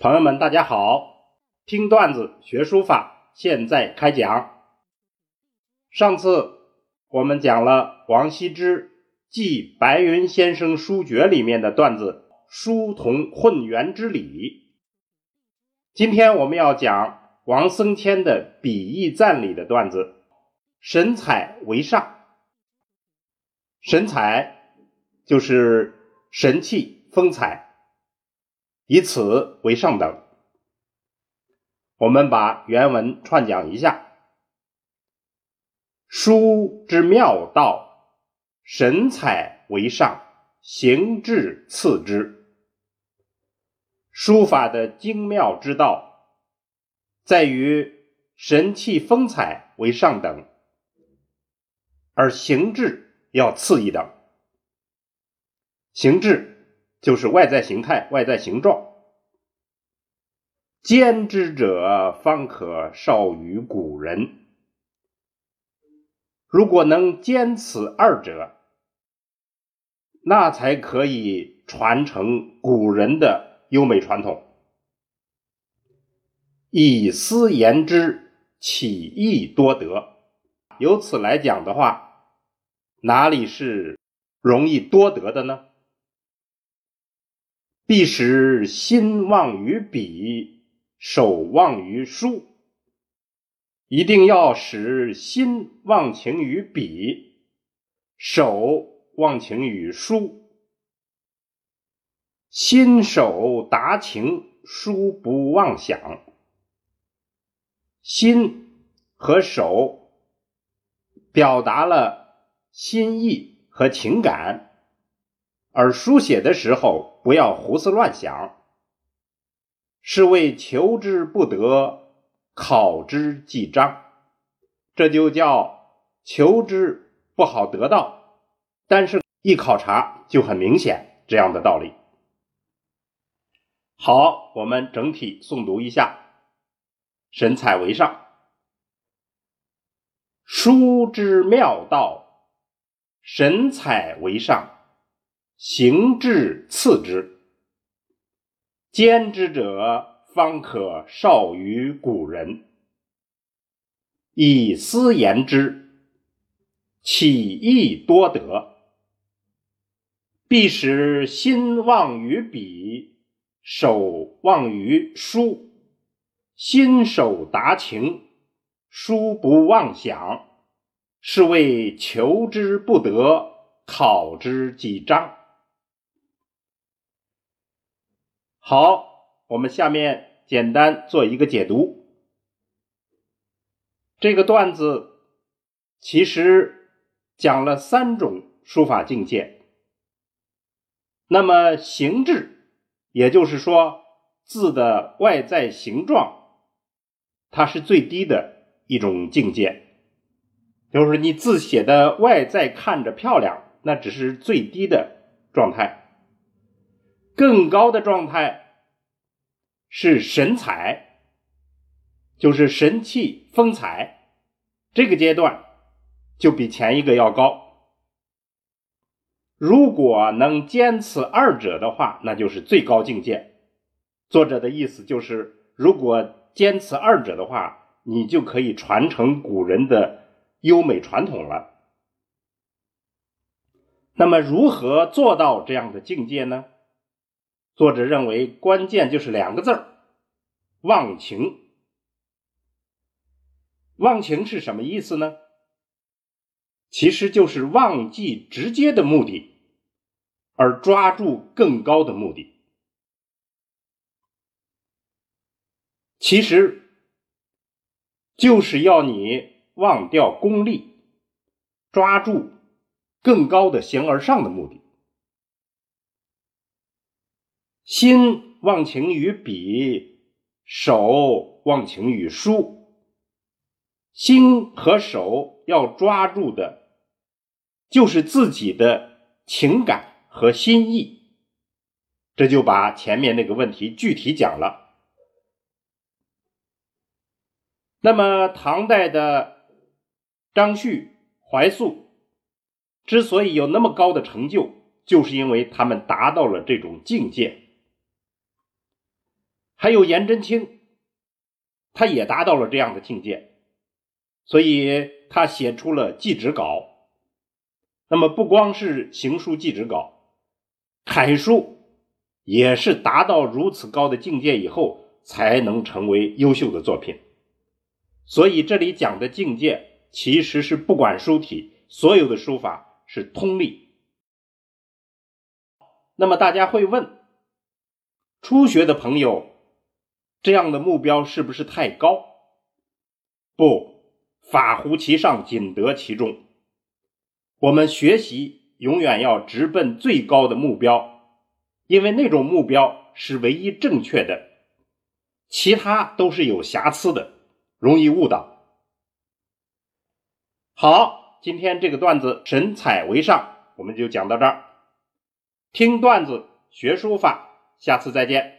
朋友们，大家好！听段子学书法，现在开讲。上次我们讲了王羲之《记白云先生书诀》里面的段子“书同混元之理”。今天我们要讲王僧谦的《笔意赞》里的段子“神采为上”。神采就是神气、风采。以此为上等。我们把原文串讲一下：书之妙道，神采为上，形制次之。书法的精妙之道，在于神气风采为上等，而形制要次一等。形制。就是外在形态、外在形状。兼之者，方可少于古人。如果能兼此二者，那才可以传承古人的优美传统。以思言之，岂易多得？由此来讲的话，哪里是容易多得的呢？必使心忘于笔，手忘于书。一定要使心忘情于笔，手忘情于书。心手达情，书不妄想。心和手表达了心意和情感。而书写的时候，不要胡思乱想，是为求之不得，考之即彰，这就叫求之不好得到，但是一考察就很明显这样的道理。好，我们整体诵读一下：神采为上，书之妙道，神采为上。行至次之，兼之者方可少于古人。以思言之，岂易多得？必使心忘于笔，手忘于书。心手达情，书不妄想，是谓求之不得，考之即彰。好，我们下面简单做一个解读。这个段子其实讲了三种书法境界。那么形制，也就是说字的外在形状，它是最低的一种境界，就是你字写的外在看着漂亮，那只是最低的状态。更高的状态是神采，就是神气风采，这个阶段就比前一个要高。如果能兼此二者的话，那就是最高境界。作者的意思就是，如果兼此二者的话，你就可以传承古人的优美传统了。那么，如何做到这样的境界呢？作者认为，关键就是两个字儿：忘情。忘情是什么意思呢？其实就是忘记直接的目的，而抓住更高的目的。其实就是要你忘掉功利，抓住更高的形而上的目的。心忘情于笔，手忘情于书。心和手要抓住的，就是自己的情感和心意。这就把前面那个问题具体讲了。那么，唐代的张旭、怀素之所以有那么高的成就，就是因为他们达到了这种境界。还有颜真卿，他也达到了这样的境界，所以他写出了祭侄稿。那么不光是行书祭侄稿，楷书也是达到如此高的境界以后才能成为优秀的作品。所以这里讲的境界，其实是不管书体，所有的书法是通例。那么大家会问，初学的朋友，这样的目标是不是太高？不，法乎其上，仅得其中。我们学习永远要直奔最高的目标，因为那种目标是唯一正确的，其他都是有瑕疵的，容易误导。好，今天这个段子神采为上，我们就讲到这儿。听段子学书法，下次再见。